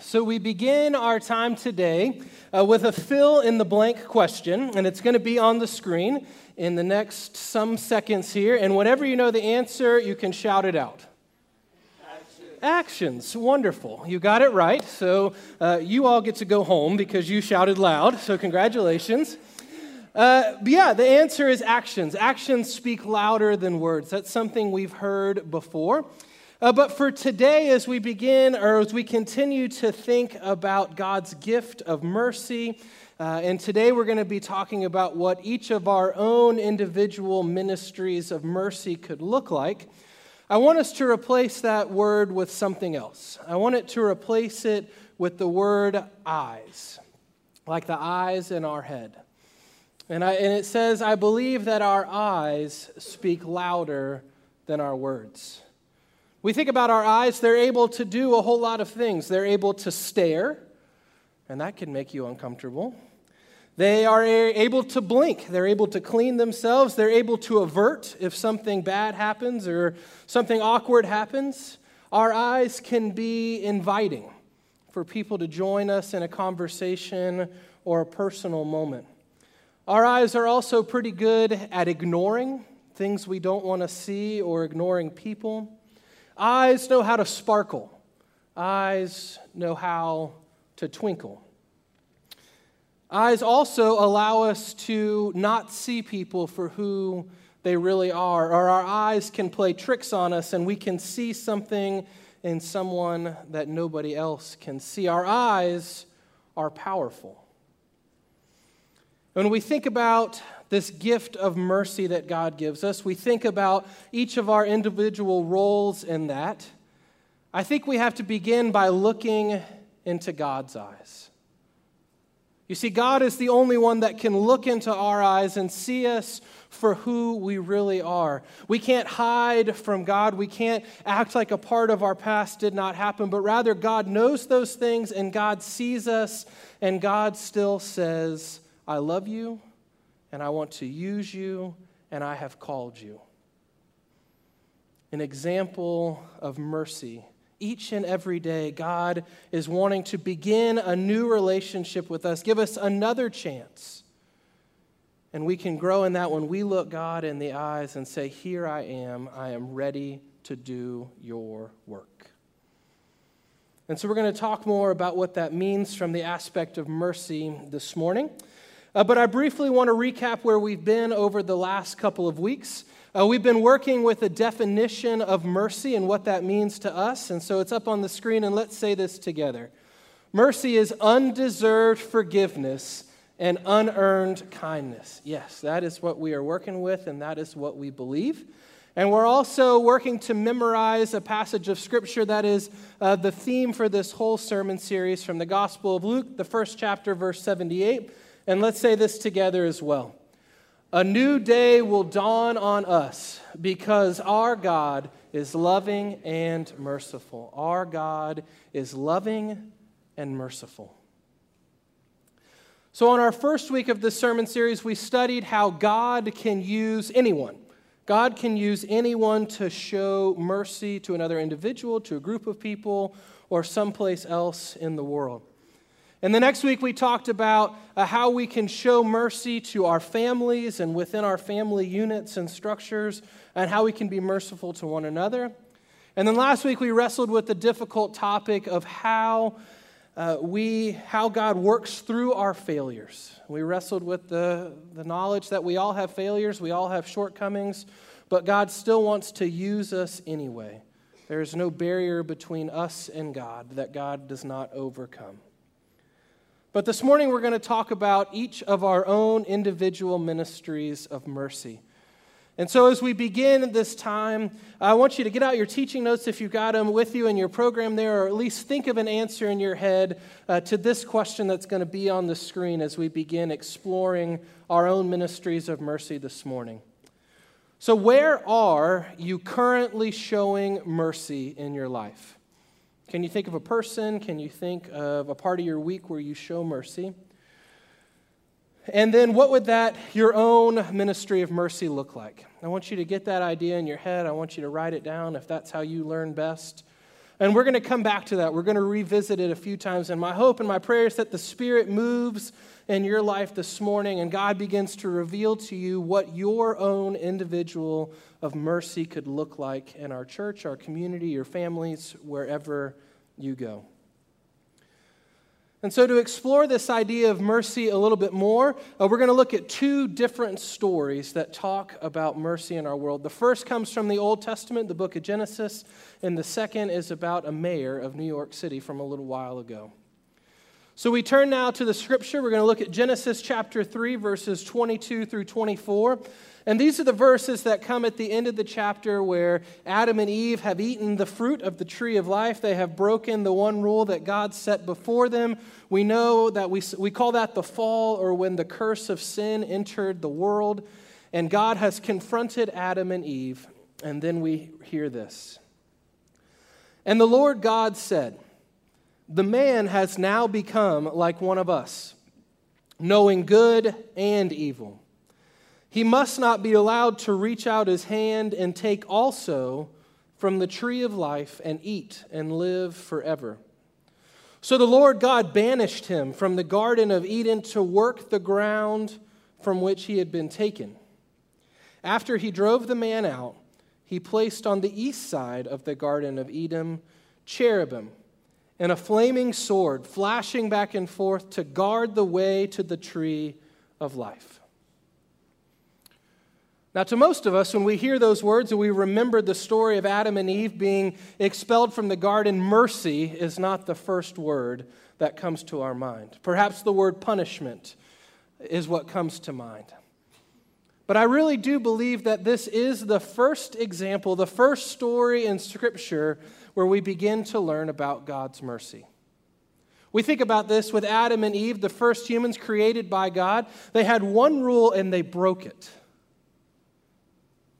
So, we begin our time today uh, with a fill in the blank question, and it's going to be on the screen in the next some seconds here. And whenever you know the answer, you can shout it out. Actions. Wonderful. You got it right. So, uh, you all get to go home because you shouted loud. So, congratulations. Uh, but yeah, the answer is actions. Actions speak louder than words. That's something we've heard before. Uh, but for today, as we begin or as we continue to think about God's gift of mercy, uh, and today we're going to be talking about what each of our own individual ministries of mercy could look like. I want us to replace that word with something else. I want it to replace it with the word eyes, like the eyes in our head. And, I, and it says, I believe that our eyes speak louder than our words. We think about our eyes, they're able to do a whole lot of things. They're able to stare, and that can make you uncomfortable. They are able to blink. They're able to clean themselves. They're able to avert if something bad happens or something awkward happens. Our eyes can be inviting for people to join us in a conversation or a personal moment. Our eyes are also pretty good at ignoring things we don't want to see or ignoring people. Eyes know how to sparkle, eyes know how to twinkle. Eyes also allow us to not see people for who they really are, or our eyes can play tricks on us and we can see something in someone that nobody else can see. Our eyes are powerful. When we think about this gift of mercy that God gives us. We think about each of our individual roles in that. I think we have to begin by looking into God's eyes. You see, God is the only one that can look into our eyes and see us for who we really are. We can't hide from God. We can't act like a part of our past did not happen, but rather, God knows those things and God sees us, and God still says, I love you and I want to use you, and I have called you. An example of mercy. Each and every day, God is wanting to begin a new relationship with us, give us another chance. And we can grow in that when we look God in the eyes and say, Here I am, I am ready to do your work. And so we're going to talk more about what that means from the aspect of mercy this morning. Uh, but I briefly want to recap where we've been over the last couple of weeks. Uh, we've been working with a definition of mercy and what that means to us. And so it's up on the screen, and let's say this together Mercy is undeserved forgiveness and unearned kindness. Yes, that is what we are working with, and that is what we believe. And we're also working to memorize a passage of Scripture that is uh, the theme for this whole sermon series from the Gospel of Luke, the first chapter, verse 78. And let's say this together as well. A new day will dawn on us because our God is loving and merciful. Our God is loving and merciful. So, on our first week of this sermon series, we studied how God can use anyone. God can use anyone to show mercy to another individual, to a group of people, or someplace else in the world. And the next week, we talked about uh, how we can show mercy to our families and within our family units and structures, and how we can be merciful to one another. And then last week, we wrestled with the difficult topic of how, uh, we, how God works through our failures. We wrestled with the, the knowledge that we all have failures, we all have shortcomings, but God still wants to use us anyway. There is no barrier between us and God that God does not overcome. But this morning we're going to talk about each of our own individual ministries of mercy. And so, as we begin this time, I want you to get out your teaching notes if you've got them with you in your program there, or at least think of an answer in your head uh, to this question that's going to be on the screen as we begin exploring our own ministries of mercy this morning. So, where are you currently showing mercy in your life? Can you think of a person? Can you think of a part of your week where you show mercy? And then what would that, your own ministry of mercy, look like? I want you to get that idea in your head. I want you to write it down if that's how you learn best. And we're going to come back to that. We're going to revisit it a few times. And my hope and my prayer is that the Spirit moves in your life this morning and God begins to reveal to you what your own individual of mercy could look like in our church, our community, your families, wherever you go. And so, to explore this idea of mercy a little bit more, uh, we're going to look at two different stories that talk about mercy in our world. The first comes from the Old Testament, the book of Genesis, and the second is about a mayor of New York City from a little while ago. So, we turn now to the scripture. We're going to look at Genesis chapter 3, verses 22 through 24. And these are the verses that come at the end of the chapter where Adam and Eve have eaten the fruit of the tree of life. They have broken the one rule that God set before them. We know that we, we call that the fall or when the curse of sin entered the world. And God has confronted Adam and Eve. And then we hear this. And the Lord God said, The man has now become like one of us, knowing good and evil. He must not be allowed to reach out his hand and take also from the tree of life and eat and live forever. So the Lord God banished him from the Garden of Eden to work the ground from which he had been taken. After he drove the man out, he placed on the east side of the Garden of Eden cherubim and a flaming sword flashing back and forth to guard the way to the tree of life. Now, to most of us, when we hear those words and we remember the story of Adam and Eve being expelled from the garden, mercy is not the first word that comes to our mind. Perhaps the word punishment is what comes to mind. But I really do believe that this is the first example, the first story in Scripture where we begin to learn about God's mercy. We think about this with Adam and Eve, the first humans created by God. They had one rule and they broke it.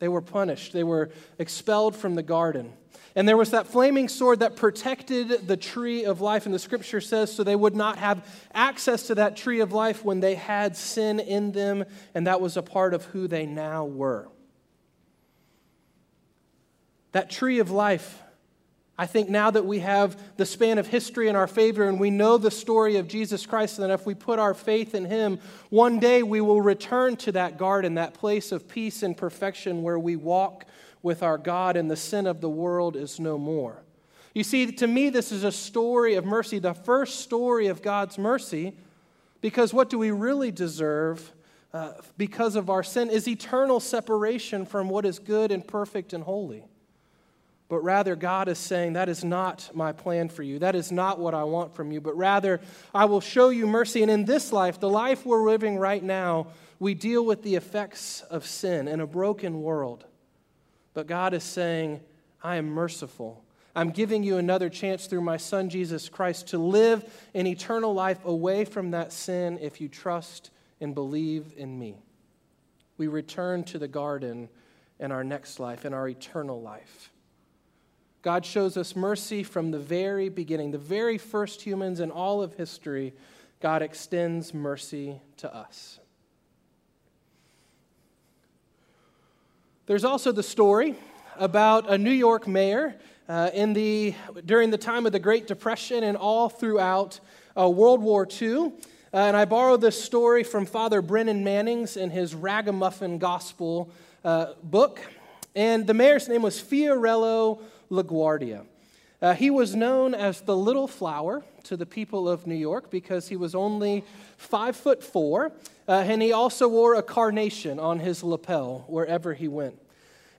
They were punished, they were expelled from the garden. And there was that flaming sword that protected the tree of life, and the scripture says so they would not have access to that tree of life when they had sin in them, and that was a part of who they now were. That tree of life I think now that we have the span of history in our favor and we know the story of Jesus Christ, then if we put our faith in Him, one day we will return to that garden, that place of peace and perfection where we walk with our God and the sin of the world is no more. You see, to me, this is a story of mercy, the first story of God's mercy, because what do we really deserve uh, because of our sin is eternal separation from what is good and perfect and holy but rather God is saying, That is not my plan for you. That is not what I want from you. But rather, I will show you mercy. And in this life, the life we're living right now, we deal with the effects of sin in a broken world. But God is saying, I am merciful. I'm giving you another chance through my Son, Jesus Christ, to live an eternal life away from that sin if you trust and believe in me. We return to the garden in our next life, in our eternal life. God shows us mercy from the very beginning, the very first humans in all of history. God extends mercy to us. There's also the story about a New York mayor uh, in the, during the time of the Great Depression and all throughout uh, World War II. Uh, and I borrow this story from Father Brennan Mannings in his Ragamuffin Gospel uh, book. And the mayor's name was Fiorello LaGuardia. Uh, he was known as the Little Flower to the people of New York because he was only five foot four, uh, and he also wore a carnation on his lapel wherever he went.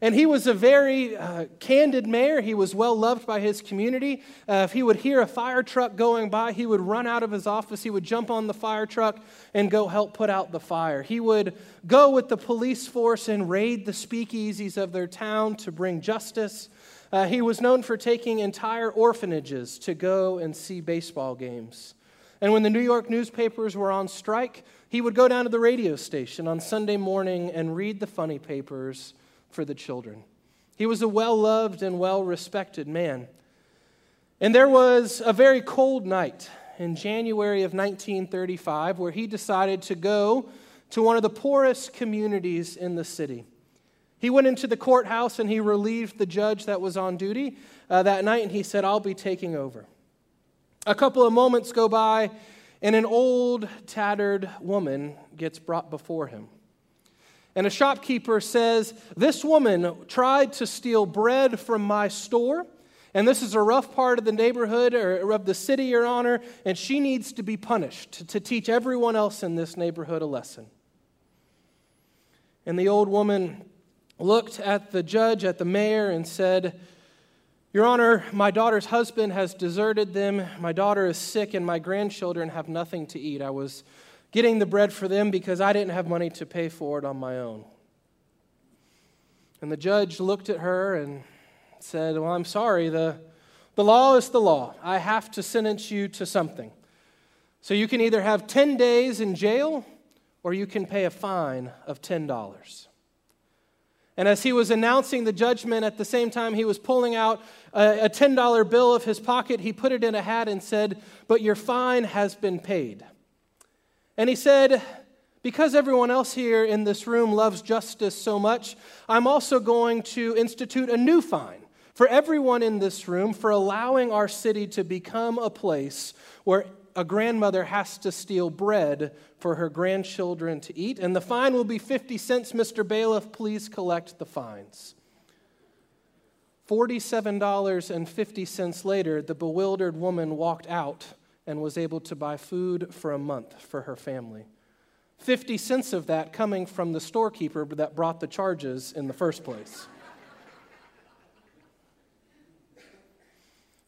And he was a very uh, candid mayor. He was well loved by his community. Uh, if he would hear a fire truck going by, he would run out of his office. He would jump on the fire truck and go help put out the fire. He would go with the police force and raid the speakeasies of their town to bring justice. Uh, he was known for taking entire orphanages to go and see baseball games. And when the New York newspapers were on strike, he would go down to the radio station on Sunday morning and read the funny papers for the children. He was a well loved and well respected man. And there was a very cold night in January of 1935 where he decided to go to one of the poorest communities in the city. He went into the courthouse and he relieved the judge that was on duty uh, that night, and he said, I'll be taking over. A couple of moments go by, and an old, tattered woman gets brought before him. And a shopkeeper says, This woman tried to steal bread from my store, and this is a rough part of the neighborhood or of the city, Your Honor, and she needs to be punished to teach everyone else in this neighborhood a lesson. And the old woman looked at the judge, at the mayor, and said, Your Honor, my daughter's husband has deserted them. My daughter is sick, and my grandchildren have nothing to eat. I was getting the bread for them because I didn't have money to pay for it on my own. And the judge looked at her and said, Well, I'm sorry, the, the law is the law. I have to sentence you to something. So you can either have 10 days in jail or you can pay a fine of $10. And as he was announcing the judgment, at the same time he was pulling out a, a $10 bill of his pocket, he put it in a hat and said, But your fine has been paid. And he said, Because everyone else here in this room loves justice so much, I'm also going to institute a new fine for everyone in this room for allowing our city to become a place where a grandmother has to steal bread for her grandchildren to eat, and the fine will be 50 cents. Mr. Bailiff, please collect the fines. $47.50 later, the bewildered woman walked out and was able to buy food for a month for her family. 50 cents of that coming from the storekeeper that brought the charges in the first place.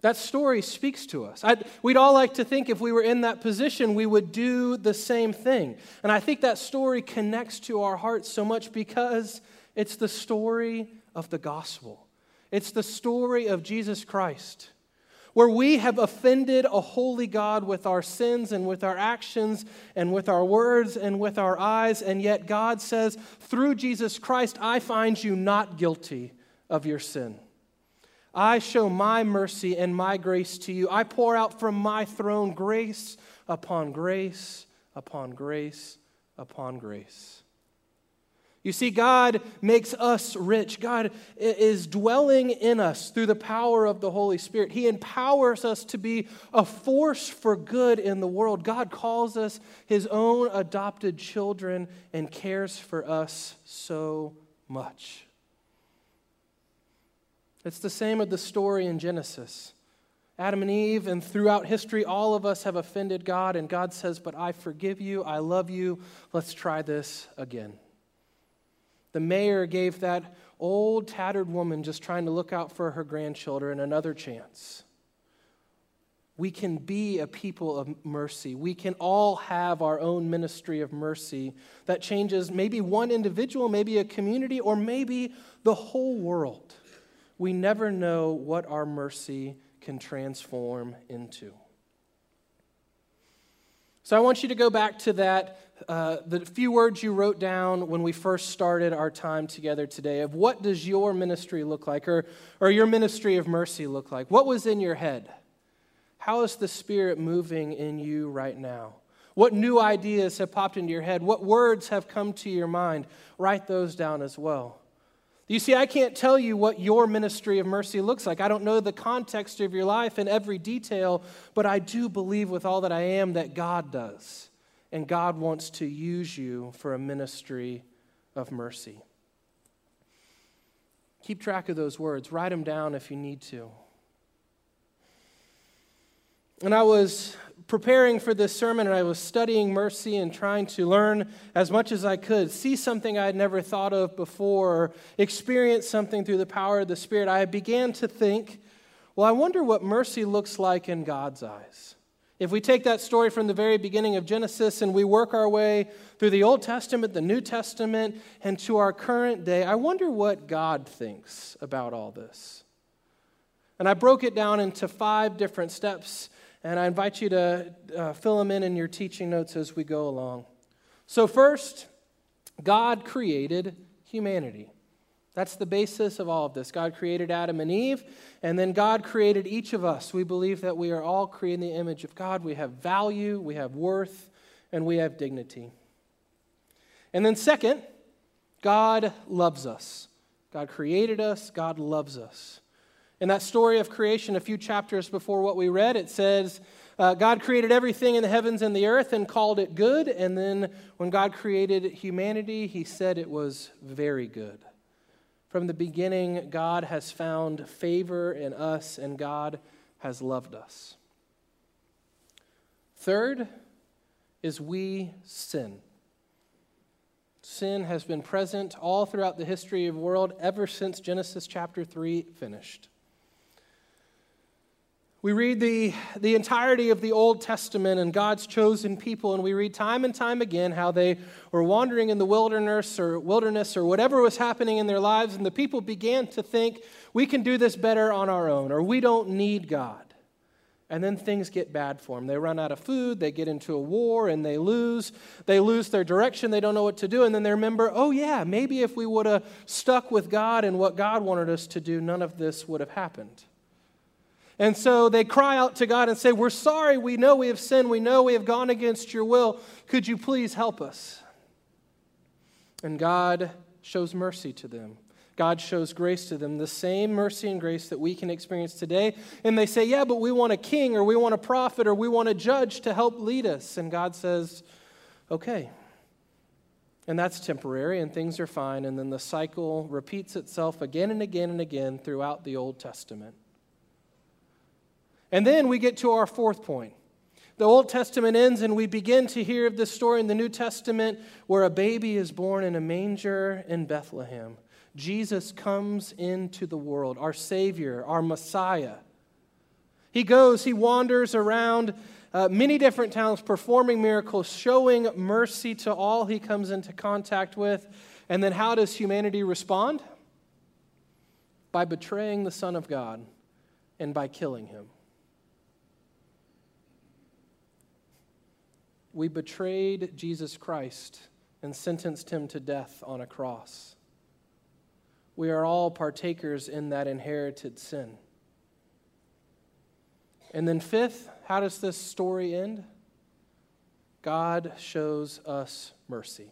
That story speaks to us. I'd, we'd all like to think if we were in that position, we would do the same thing. And I think that story connects to our hearts so much because it's the story of the gospel, it's the story of Jesus Christ. Where we have offended a holy God with our sins and with our actions and with our words and with our eyes, and yet God says, through Jesus Christ, I find you not guilty of your sin. I show my mercy and my grace to you. I pour out from my throne grace upon grace upon grace upon grace. You see, God makes us rich. God is dwelling in us through the power of the Holy Spirit. He empowers us to be a force for good in the world. God calls us His own adopted children and cares for us so much. It's the same with the story in Genesis. Adam and Eve, and throughout history, all of us have offended God, and God says, But I forgive you, I love you, let's try this again. The mayor gave that old, tattered woman just trying to look out for her grandchildren another chance. We can be a people of mercy. We can all have our own ministry of mercy that changes maybe one individual, maybe a community, or maybe the whole world we never know what our mercy can transform into. So I want you to go back to that, uh, the few words you wrote down when we first started our time together today of what does your ministry look like or, or your ministry of mercy look like? What was in your head? How is the Spirit moving in you right now? What new ideas have popped into your head? What words have come to your mind? Write those down as well. You see, I can't tell you what your ministry of mercy looks like. I don't know the context of your life in every detail, but I do believe with all that I am that God does. And God wants to use you for a ministry of mercy. Keep track of those words, write them down if you need to. And I was preparing for this sermon and I was studying mercy and trying to learn as much as I could, see something I had never thought of before, experience something through the power of the Spirit, I began to think, well, I wonder what mercy looks like in God's eyes. If we take that story from the very beginning of Genesis and we work our way through the Old Testament, the New Testament, and to our current day, I wonder what God thinks about all this. And I broke it down into five different steps and I invite you to uh, fill them in in your teaching notes as we go along. So, first, God created humanity. That's the basis of all of this. God created Adam and Eve, and then God created each of us. We believe that we are all created in the image of God. We have value, we have worth, and we have dignity. And then, second, God loves us. God created us, God loves us. In that story of creation, a few chapters before what we read, it says, uh, God created everything in the heavens and the earth and called it good. And then when God created humanity, he said it was very good. From the beginning, God has found favor in us and God has loved us. Third is we sin. Sin has been present all throughout the history of the world ever since Genesis chapter 3 finished. We read the, the entirety of the Old Testament and God's chosen people, and we read time and time again how they were wandering in the wilderness or wilderness or whatever was happening in their lives, and the people began to think, we can do this better on our own, or we don't need God. And then things get bad for them. They run out of food, they get into a war, and they lose. They lose their direction, they don't know what to do, and then they remember, oh, yeah, maybe if we would have stuck with God and what God wanted us to do, none of this would have happened. And so they cry out to God and say, We're sorry. We know we have sinned. We know we have gone against your will. Could you please help us? And God shows mercy to them. God shows grace to them, the same mercy and grace that we can experience today. And they say, Yeah, but we want a king, or we want a prophet, or we want a judge to help lead us. And God says, Okay. And that's temporary, and things are fine. And then the cycle repeats itself again and again and again throughout the Old Testament. And then we get to our fourth point. The Old Testament ends, and we begin to hear of this story in the New Testament where a baby is born in a manger in Bethlehem. Jesus comes into the world, our Savior, our Messiah. He goes, he wanders around uh, many different towns performing miracles, showing mercy to all he comes into contact with. And then how does humanity respond? By betraying the Son of God and by killing him. We betrayed Jesus Christ and sentenced him to death on a cross. We are all partakers in that inherited sin. And then, fifth, how does this story end? God shows us mercy.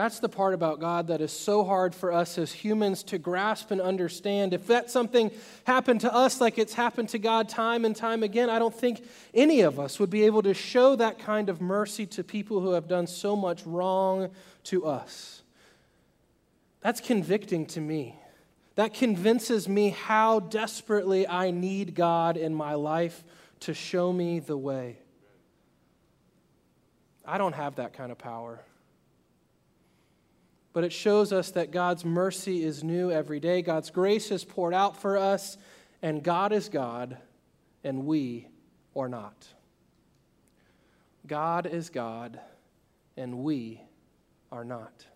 That's the part about God that is so hard for us as humans to grasp and understand. If that something happened to us like it's happened to God time and time again, I don't think any of us would be able to show that kind of mercy to people who have done so much wrong to us. That's convicting to me. That convinces me how desperately I need God in my life to show me the way. I don't have that kind of power but it shows us that God's mercy is new every day. God's grace is poured out for us, and God is God, and we are not. God is God, and we are not.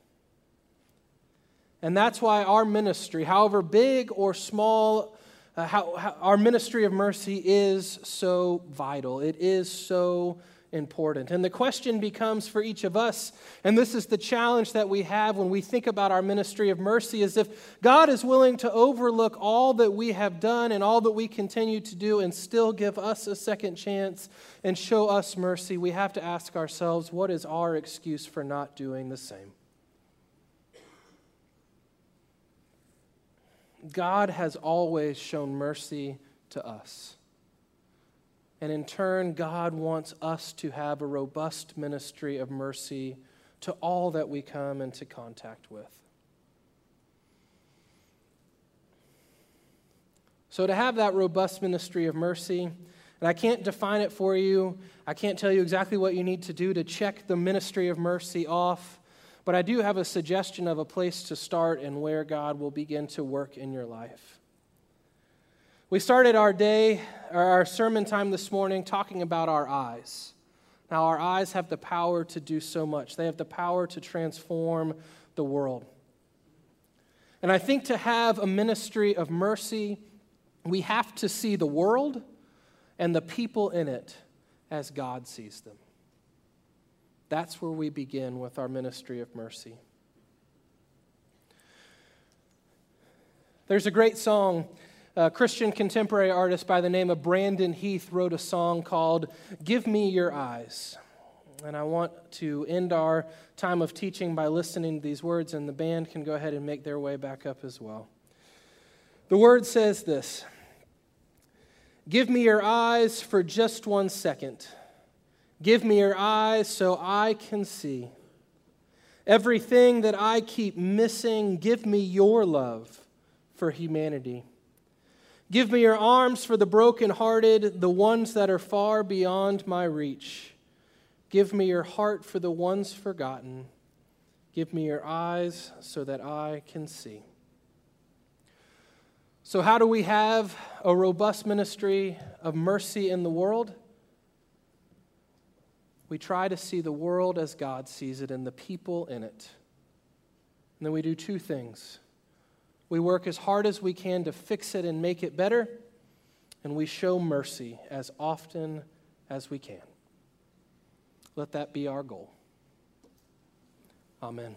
And that's why our ministry, however big or small, uh, how, how, our ministry of mercy is so vital. It is so important. And the question becomes for each of us, and this is the challenge that we have when we think about our ministry of mercy, is if God is willing to overlook all that we have done and all that we continue to do and still give us a second chance and show us mercy, we have to ask ourselves, what is our excuse for not doing the same? God has always shown mercy to us. And in turn, God wants us to have a robust ministry of mercy to all that we come into contact with. So, to have that robust ministry of mercy, and I can't define it for you, I can't tell you exactly what you need to do to check the ministry of mercy off, but I do have a suggestion of a place to start and where God will begin to work in your life. We started our day, our sermon time this morning, talking about our eyes. Now, our eyes have the power to do so much, they have the power to transform the world. And I think to have a ministry of mercy, we have to see the world and the people in it as God sees them. That's where we begin with our ministry of mercy. There's a great song a Christian contemporary artist by the name of Brandon Heath wrote a song called Give Me Your Eyes. And I want to end our time of teaching by listening to these words, and the band can go ahead and make their way back up as well. The word says this Give me your eyes for just one second. Give me your eyes so I can see. Everything that I keep missing, give me your love for humanity. Give me your arms for the brokenhearted, the ones that are far beyond my reach. Give me your heart for the ones forgotten. Give me your eyes so that I can see. So, how do we have a robust ministry of mercy in the world? We try to see the world as God sees it and the people in it. And then we do two things we work as hard as we can to fix it and make it better, and we show mercy as often as we can. Let that be our goal. Amen.